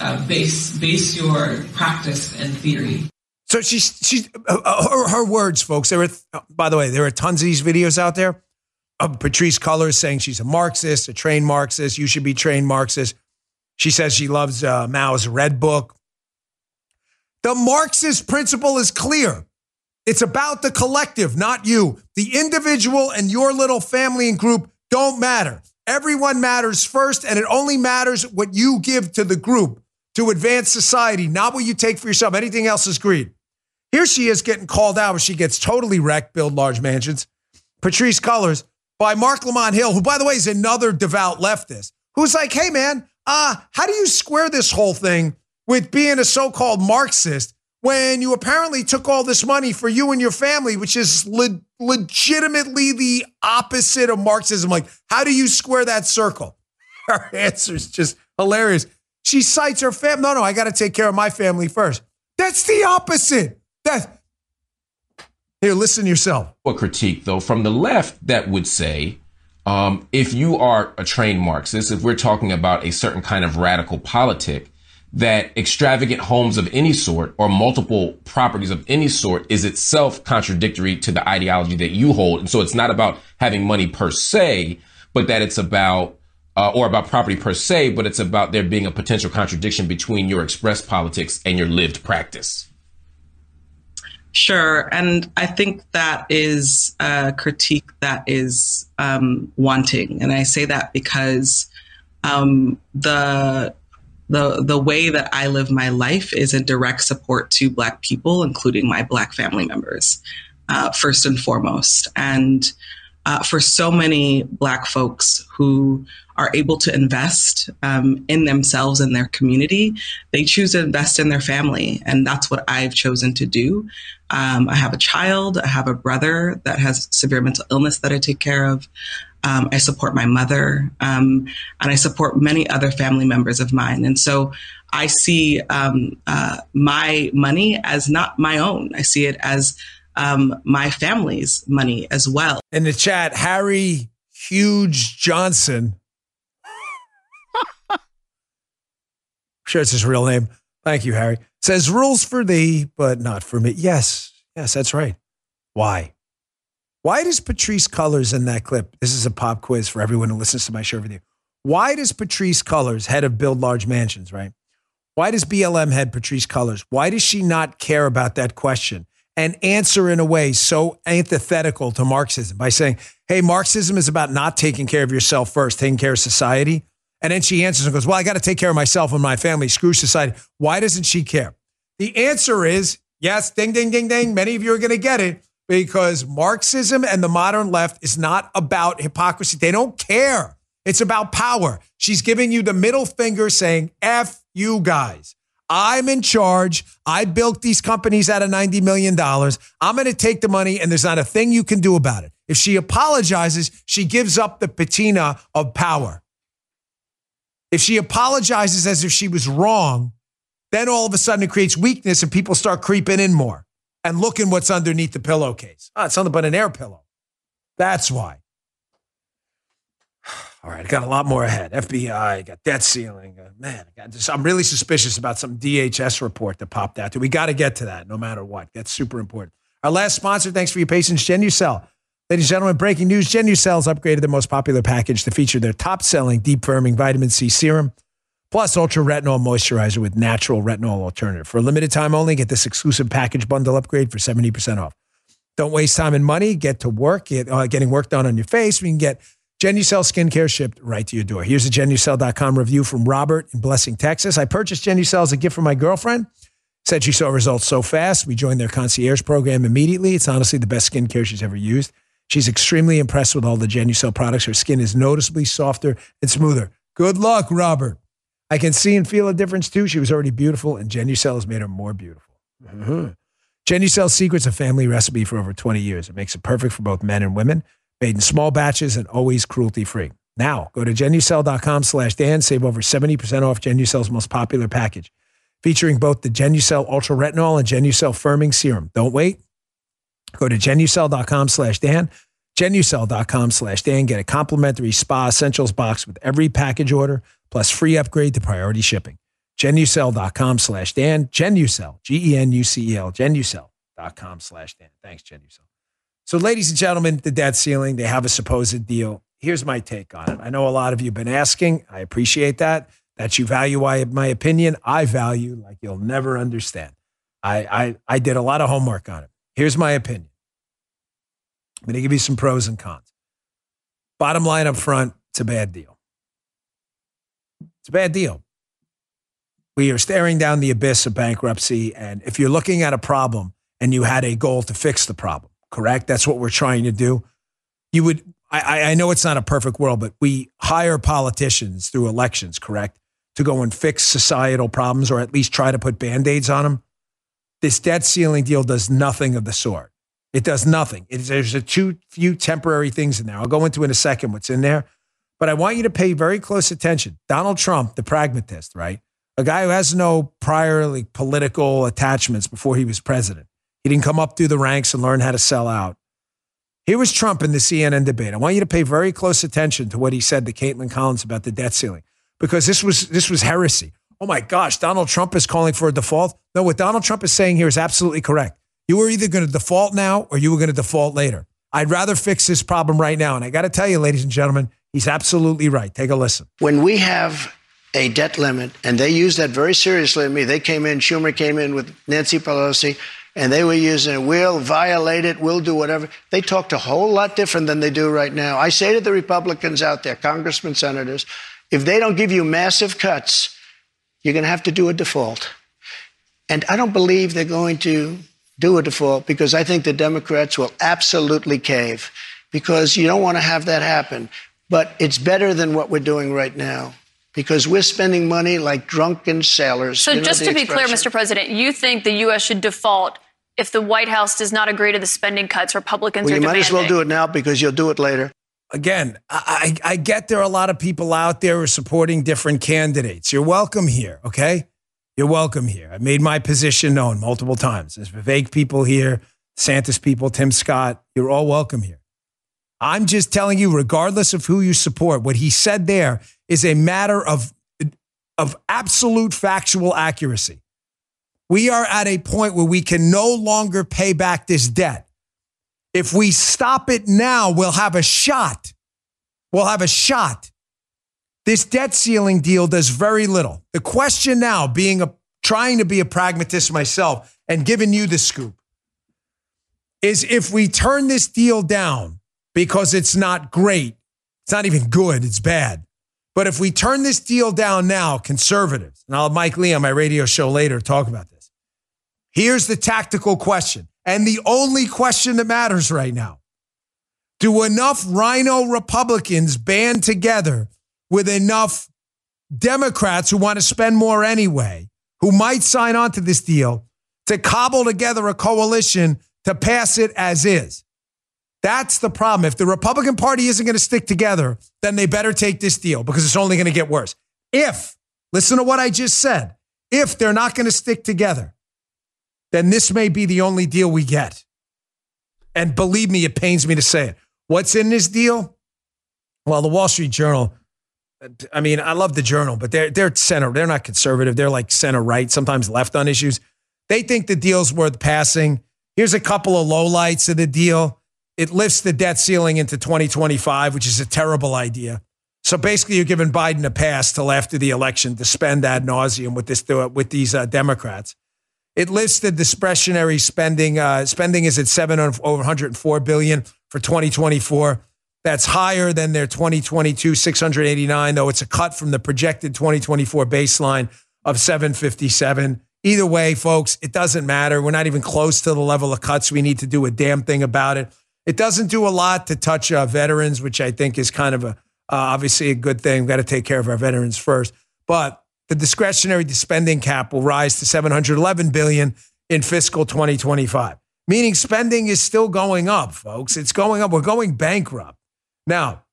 uh, base, base your practice in theory. So she's she's uh, uh, her, her words, folks. There are, by the way, there are tons of these videos out there of Patrisse Cullors saying she's a Marxist, a trained Marxist. You should be trained Marxist. She says she loves uh, Mao's Red Book. The Marxist principle is clear. It's about the collective, not you. The individual and your little family and group don't matter. Everyone matters first, and it only matters what you give to the group to advance society, not what you take for yourself. Anything else is greed. Here she is getting called out, but she gets totally wrecked, build large mansions. Patrisse Cullors by Marc Lamont Hill, who, by the way, is another devout leftist, who's like, hey, man, uh, how do you square this whole thing with being a so called Marxist when you apparently took all this money for you and your family, which is le- legitimately the opposite of Marxism? Like, how do you square that circle? <laughs> Her answer is just hilarious. She cites her family. No, no, I got to take care of my family first. That's the opposite. That here, listen yourself. a critique, though, from the left that would say um, if you are a trained Marxist, if we're talking about a certain kind of radical politic, that extravagant homes of any sort or multiple properties of any sort is itself contradictory to the ideology that you hold. And so it's not about having money per se, but that it's about, uh, or about property per se, but it's about there being a potential contradiction between your expressed politics and your lived practice. Sure. And I think that is a critique that is um, wanting. And I say that because um, the the the way that I live my life is in direct support to Black people, including my Black family members, uh, first and foremost. And uh, for so many Black folks who are able to invest um, in themselves and their community, they choose to invest in their family, and that's what I've chosen to do. Um, I have a child, I have a brother that has severe mental illness that I take care of. Um, I support my mother, um, and I support many other family members of mine. And so I see um, uh, my money as not my own. I see it as um, my family's money as well. In the chat, Harry Huge Johnson. I'm <laughs> sure it's his real name. Thank you, Harry. Says rules for thee, but not for me. Yes, yes, that's right. Why? Why does Patrisse Cullors in that clip? This is a pop quiz for everyone who listens to my show with you. Why does Patrisse Cullors, head of Build Large Mansions, right? Why does BLM head Patrisse Cullors? Why does she not care about that question and answer in a way so antithetical to Marxism by saying, hey, Marxism is about not taking care of yourself first, taking care of society? And then she answers and goes, well, I got to take care of myself and my family. Screw society. Why doesn't she care? The answer is yes, ding, ding, ding, ding. Many of you are going to get it because Marxism and the modern left is not about hypocrisy. They don't care. It's about power. She's giving you the middle finger saying, F you guys. I'm in charge. I built these companies out of $90 million. I'm going to take the money, and there's not a thing you can do about it. If she apologizes, she gives up the patina of power. If she apologizes as if she was wrong, then all of a sudden it creates weakness and people start creeping in more and looking what's underneath the pillowcase. Oh, it's nothing but an air pillow. That's why. <sighs> All right, I got a lot more ahead. FBI, got debt ceiling. Uh, man, I got this, I'm really suspicious about some DHS report that popped out. We got to get to that no matter what. That's super important. Our last sponsor, thanks for your patience, Genucel. Ladies and gentlemen, breaking news Genucel's upgraded their most popular package to feature their top selling deep firming vitamin C serum, plus ultra retinol moisturizer with natural retinol alternative. For a limited time only, get this exclusive package bundle upgrade for 70% off. Don't waste time and money. Get to work, get, uh, getting work done on your face. We can get Genucel skincare shipped right to your door. Here's a Genucel.com review from Robert in Blessing, Texas. I purchased Genucel as a gift for my girlfriend. Said she saw results so fast. We joined their concierge program immediately. It's honestly the best skincare she's ever used. She's extremely impressed with all the Genucel products. Her skin is noticeably softer and smoother. Good luck, Robert. I can see and feel a difference too. She was already beautiful, and Genucel has made her more beautiful. Mm-hmm. Genucel's secret's a family recipe for over 20 years. It makes it perfect for both men and women made in small batches and always cruelty free. Now, go to genucel.com slash Dan, save over 70% off Genucel's most popular package, featuring both the Genucel Ultra Retinol and Genucel Firming Serum. Don't wait. Go to genucel.com slash Dan, genucel.com slash Dan. Get a complimentary Spa Essentials box with every package order, plus free upgrade to priority shipping. Genucel.com slash Dan, Genucel, G-E-N-U-C-E-L, genucel.com slash Dan. Thanks, Genucel. So, ladies and gentlemen, the debt ceiling, they have a supposed deal. Here's my take on it. I know a lot of you have been asking. I appreciate that. That you value my opinion. I value like you'll never understand. I, I, I did a lot of homework on it. Here's my opinion. I'm going to give you some pros and cons. Bottom line up front, it's a bad deal. It's a bad deal. We are staring down the abyss of bankruptcy. And if you're looking at a problem and you had a goal to fix the problem, correct? That's what we're trying to do. You would, I, I know it's not a perfect world, but we hire politicians through elections, correct? To go and fix societal problems or at least try to put band aids on them. This debt ceiling deal does nothing of the sort. It does nothing. It there's a too few temporary things in there. I'll go into in a second what's in there, but I want you to pay very close attention. Donald Trump, the pragmatist, right? A guy who has no prior like, political attachments before he was president. He didn't come up through the ranks and learn how to sell out. Here was Trump in the CNN debate. I want you to pay very close attention to what he said to Kaitlan Collins about the debt ceiling, because this was this was heresy. Oh my gosh, Donald Trump is calling for a default. No, what Donald Trump is saying here is absolutely correct. You were either going to default now or you were going to default later. I'd rather fix this problem right now. And I got to tell you, ladies and gentlemen, he's absolutely right. Take a listen. When we have a debt limit, and they use that very seriously. I me, they came in, Schumer came in with Nancy Pelosi and they were using it. We'll violate it. We'll do whatever. They talked a whole lot different than they do right now. I say to the Republicans out there, congressmen, senators, if they don't give you massive cuts, you're going to have to do a default. And I don't believe they're going to do a default because I think the Democrats will absolutely cave because you don't want to have that happen. But it's better than what we're doing right now because we're spending money like drunken sailors. So, you know just to be clear, Mr. President, you think the U.S. should default if the White House does not agree to the spending cuts Republicans well, are you might as well do it now because you'll do it later. Again, I, I get there are a lot of people out there who are supporting different candidates. You're welcome here, okay? You're welcome here. I made my position known multiple times. There's Vivek people here, Santos people, Tim Scott. You're all welcome here. I'm just telling you, regardless of who you support, what he said there is a matter of, of absolute factual accuracy. We are at a point where we can no longer pay back this debt. If we stop it now, we'll have a shot. We'll have a shot. This debt ceiling deal does very little. The question now, being a trying to be a pragmatist myself and giving you the scoop, is if we turn this deal down because it's not great, it's not even good, it's bad. But if we turn this deal down now, conservatives, and I'll have Mike Lee on my radio show later talk about this. Here's the tactical question, and the only question that matters right now. Do enough RINO Republicans band together with enough Democrats who want to spend more anyway, who might sign on to this deal to cobble together a coalition to pass it as is? That's the problem. If the Republican Party isn't going to stick together, then they better take this deal because it's only going to get worse. If, listen to what I just said, if they're not going to stick together, then this may be the only deal we get. And believe me, it pains me to say it. What's in this deal? Well, the Wall Street Journal. I mean, I love the Journal, but they're they're center. They're not conservative. They're like center right, sometimes left on issues. They think the deal's worth passing. Here's a couple of lowlights of the deal. It lifts the debt ceiling into 2025, which is a terrible idea. So basically, you're giving Biden a pass till after the election to spend ad nauseum with this with these uh, Democrats. It lists the discretionary spending. Uh, spending is at seven over 104 billion for 2024. That's higher than their 2022 689, though it's a cut from the projected 2024 baseline of 757. Either way, folks, it doesn't matter. We're not even close to the level of cuts we need to do a damn thing about it. It doesn't do a lot to touch uh, veterans, which I think is kind of a uh, obviously a good thing. We've got to take care of our veterans first. But the discretionary spending cap will rise to 711 billion in fiscal 2025, meaning spending is still going up, folks. It's going up. We're going bankrupt. Now,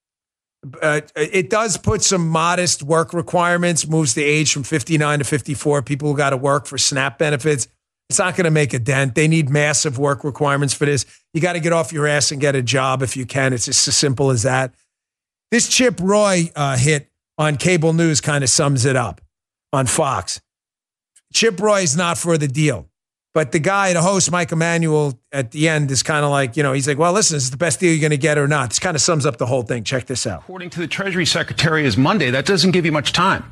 uh, it does put some modest work requirements, moves the age from 59 to 54. People who got to work for SNAP benefits. It's not going to make a dent. They need massive work requirements for this. You got to get off your ass and get a job if you can. It's just as simple as that. This Chip Roy uh, hit on cable news kind of sums it up on Fox. Chip Roy is not for the deal. But the guy, the host, Mike Emanuel, at the end is kind of like, you know, he's like, well, listen, is the best deal you're going to get or not? This kind of sums up the whole thing. Check this out. According to the Treasury Secretary, is Monday. That doesn't give you much time.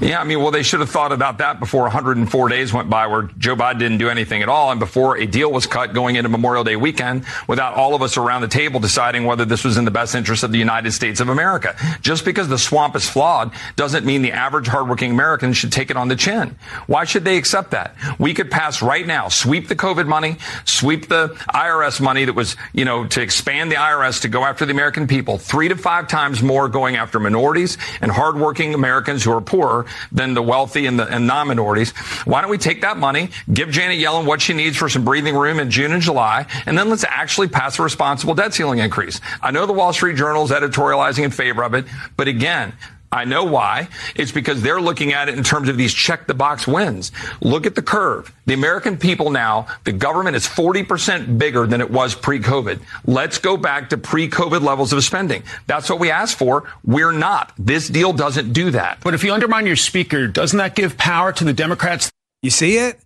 Yeah, I mean, well, they should have thought about that before 104 days went by where Joe Biden didn't do anything at all and before a deal was cut going into Memorial Day weekend without all of us around the table deciding whether this was in the best interest of the United States of America. Just because the swamp is flawed doesn't mean the average hardworking American should take it on the chin. Why should they accept that? We could pass right now, sweep the COVID money, sweep the IRS money that was, you know, to expand the IRS to go after the American people, three to five times more going after minorities and hardworking Americans who are poorer than the wealthy and the and non-minorities. Why don't we take that money, give Janet Yellen what she needs for some breathing room in June and July, and then let's actually pass a responsible debt ceiling increase. I know the Wall Street Journal is editorializing in favor of it, but again, I know why. It's because they're looking at it in terms of these check the box wins. Look at the curve. The American people now, the government is 40% bigger than it was pre-COVID. Let's go back to pre-COVID levels of spending. That's what we asked for. We're not. This deal doesn't do that. But if you undermine your speaker, doesn't that give power to the Democrats? You see it?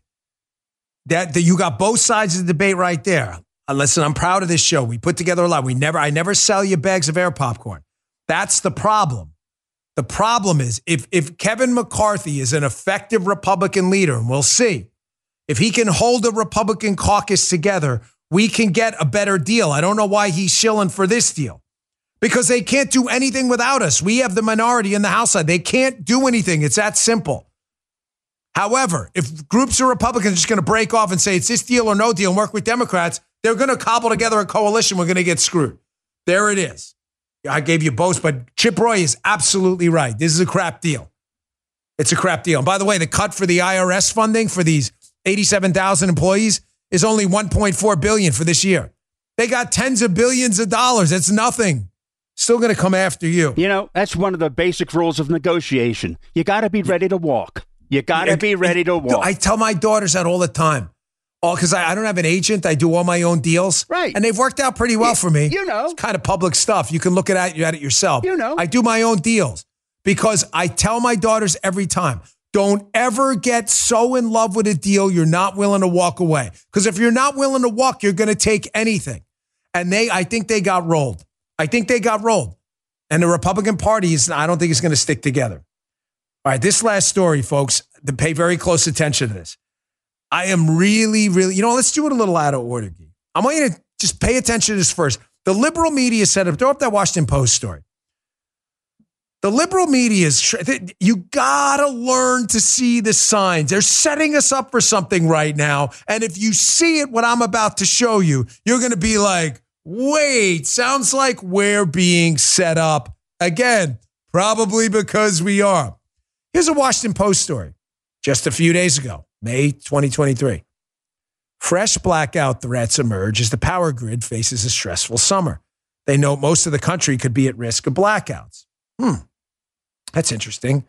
That, that you got both sides of the debate right there. Uh, listen, I'm proud of this show. We put together a lot. We never, I never sell you bags of air popcorn. That's the problem the problem is if, if Kevin McCarthy is an effective Republican leader, and we'll see, if he can hold a Republican caucus together, we can get a better deal. I don't know why he's shilling for this deal because they can't do anything without us. We have the minority in the House side. They can't do anything. It's that simple. However, if groups of Republicans are just going to break off and say it's this deal or no deal and work with Democrats, they're going to cobble together a coalition. We're going to get screwed. There it is. I gave you both, but Chip Roy is absolutely right. This is a crap deal. It's a crap deal. And by the way, the cut for the IRS funding for these 87,000 employees is only 1.4 billion for this year. They got tens of billions of dollars. It's nothing. Still going to come after you. You know, that's one of the basic rules of negotiation. You got to be ready to walk. You got to be ready to walk. I tell my daughters that all the time all because I, I, don't have an agent. I do all my own deals. Right. And they've worked out pretty well for me. You know. It's kind of public stuff. You can look at it, at it yourself. You know. I do my own deals because I tell my daughters every time don't ever get so in love with a deal you're not willing to walk away. Because if you're not willing to walk, you're going to take anything. And they, I think they got rolled. I think they got rolled. And the Republican Party is, I don't think it's going to stick together. All right, this last story, folks, to pay very close attention to this. I am really, really, you know, let's do it a little out of order. I want you to just pay attention to this first. The liberal media set up, throw up that Washington Post story. The liberal media is, you gotta learn to see the signs. They're setting us up for something right now. And if you see it, what I'm about to show you, you're gonna be like, wait, sounds like we're being set up again. Probably because we are. Here's a Washington Post story just a few days ago. May 2023. Fresh blackout threats emerge as the power grid faces a stressful summer. They note most of the country could be at risk of blackouts. Hmm. That's interesting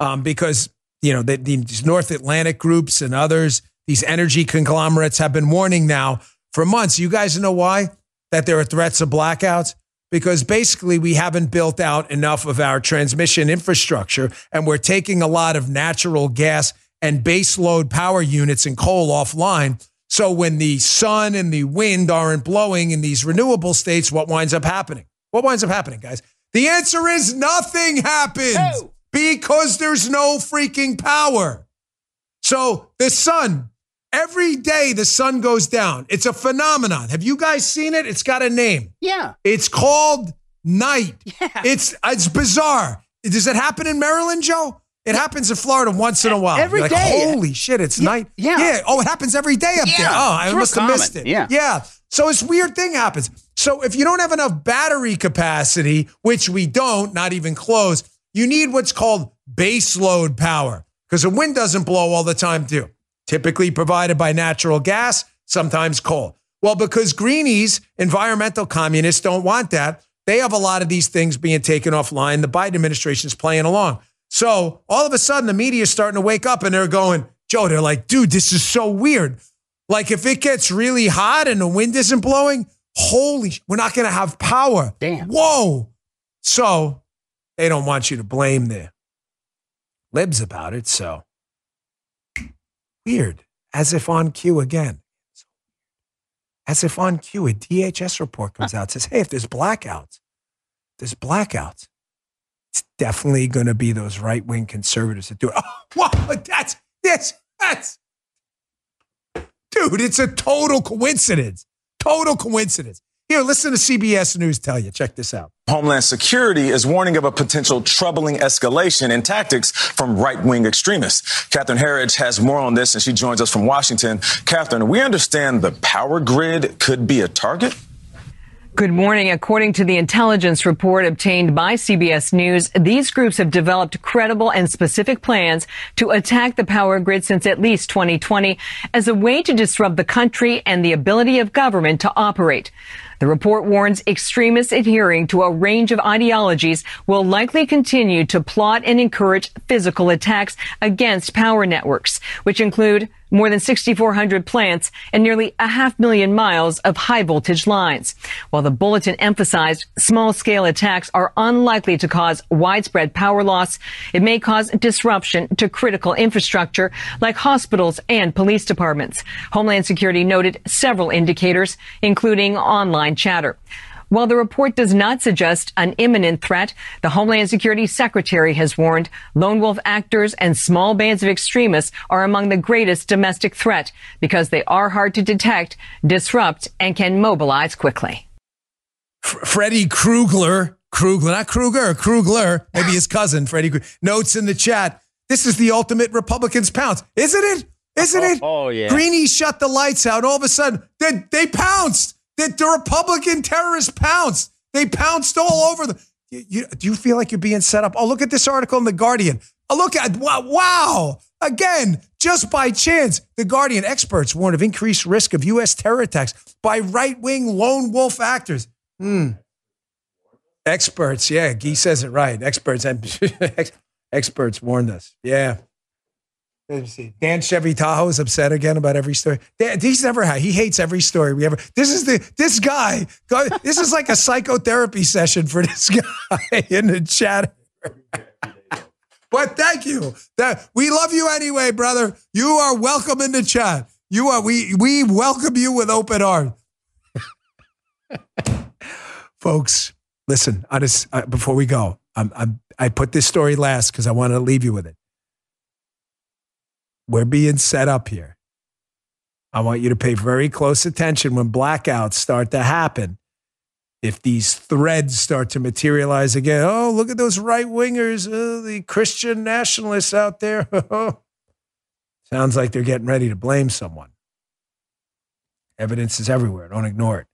um, because, you know, the, these North Atlantic groups and others, these energy conglomerates have been warning now for months. You guys know why? That there are threats of blackouts? because basically we haven't built out enough of our transmission infrastructure and we're taking a lot of natural gas and baseload power units and coal offline. So when the sun and the wind aren't blowing in these renewable states, what winds up happening? What winds up happening, guys? The answer is nothing happens Oh. because there's no freaking power. So the sun, every day the sun goes down. It's a phenomenon. Have you guys seen it? It's got a name. Yeah. It's called night. Yeah. It's it's bizarre. Does it happen in Maryland, Joe? It happens in Florida once in a while. Every like, day. Holy shit, it's night. yeah. Yeah. Oh, it happens every day up Yeah. there. Oh, I must have missed it. Yeah. Yeah. So this weird thing happens. So if you don't have enough battery capacity, which we don't, not even close, you need what's called baseload power because the wind doesn't blow all the time, too. Typically provided by natural gas, sometimes coal. Well, because greenies, environmental communists, don't want that, they have a lot of these things being taken offline. The Biden administration is playing along. So all of a sudden, the media is starting to wake up and they're going, Joe, they're like, dude, this is so weird. Like if it gets really hot and the wind isn't blowing, holy, we're not going to have power. Damn. Whoa. So they don't want you to blame the libs about it. So weird. As if on cue again. As if on cue, a DHS report comes out says, hey, if there's blackouts, there's blackouts. It's definitely going to be those right wing conservatives that do it. <laughs> Oh, wow, that's this. That's dude. It's a total coincidence. Total coincidence. Here, listen to CBS News tell you. Check this out. Homeland Security is warning of a potential troubling escalation in tactics from right wing extremists. Catherine Herridge has more on this, and she joins us from Washington. Catherine, we understand the power grid could be a target. Good morning. According to the intelligence report obtained by CBS News, these groups have developed credible and specific plans to attack the power grid since at least 2020 as a way to disrupt the country and the ability of government to operate. The report warns extremists adhering to a range of ideologies will likely continue to plot and encourage physical attacks against power networks, which include more than 6,400 plants and nearly a half million miles of high voltage lines. While the bulletin emphasized small scale attacks are unlikely to cause widespread power loss, it may cause disruption to critical infrastructure like hospitals and police departments. Homeland Security noted several indicators, including online chatter. While the report does not suggest an imminent threat, the Homeland Security Secretary has warned lone wolf actors and small bands of extremists are among the greatest domestic threat because they are hard to detect, disrupt, and can mobilize quickly. F- Freddie Krugler, Krugler, not Kruger, Krugler, maybe his cousin, Freddy Krug- notes in the chat. This is the ultimate Republicans pounce, isn't it? Isn't it? Oh, oh yeah. Greenie shut the lights out. All of a sudden, they, they pounced. The, the Republican terrorists pounced. They pounced all over the. You, you- do you feel like you're being set up? Oh, look at this article in the Guardian. Oh, look at wow, wow. Again, just by chance, the Guardian experts warn of increased risk of U.S. terror attacks by right-wing lone wolf actors. Hmm. Experts, yeah, Guy says it right. Experts, <laughs> experts warned us. Yeah. Let me see. Dan Chevy Tahoe is upset again about every story. Dan, he's never had. He hates every story we ever. This is the this guy. This is like a psychotherapy session for this <laughs> guy in the chat. but thank you. That we love you anyway, brother. You are welcome in the chat. You are. We we welcome you with open arms, <laughs> folks. Listen, I just uh, before we go, I'm, I'm I put this story last because I want to leave you with it we're being set up here. I want you to pay very close attention when blackouts start to happen. If these threads start to materialize again, oh, look at those right wingers, oh, the Christian nationalists out there. <laughs> Sounds like they're getting ready to blame someone. Evidence is everywhere. Don't ignore it.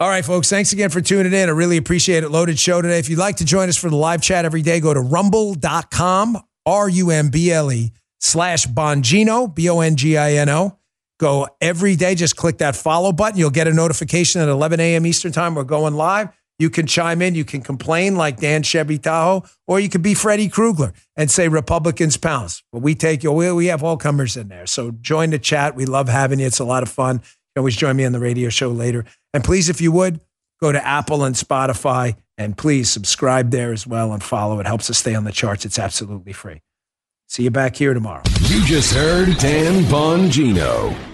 All right, folks. Thanks again for tuning in. I really appreciate it. Loaded show today. If you'd like to join us for the live chat every day, go to rumble.com, R U M B L E slash Bongino, B O N G I N O. Go every day. Just click that follow button. You'll get a notification at 11 a.m. Eastern Time. We're going live. You can chime in. You can complain like Dan Chevy Tahoe, or you could be Freddy Krugler and say Republicans pounce. But we take you. We, have all comers in there. So join the chat. We love having you. It's a lot of fun. You always join me on the radio show later. And please, if you would, go to Apple and Spotify and please subscribe there as well and follow. It helps us stay on the charts. It's absolutely free. See you back here tomorrow. You just heard Dan Bongino.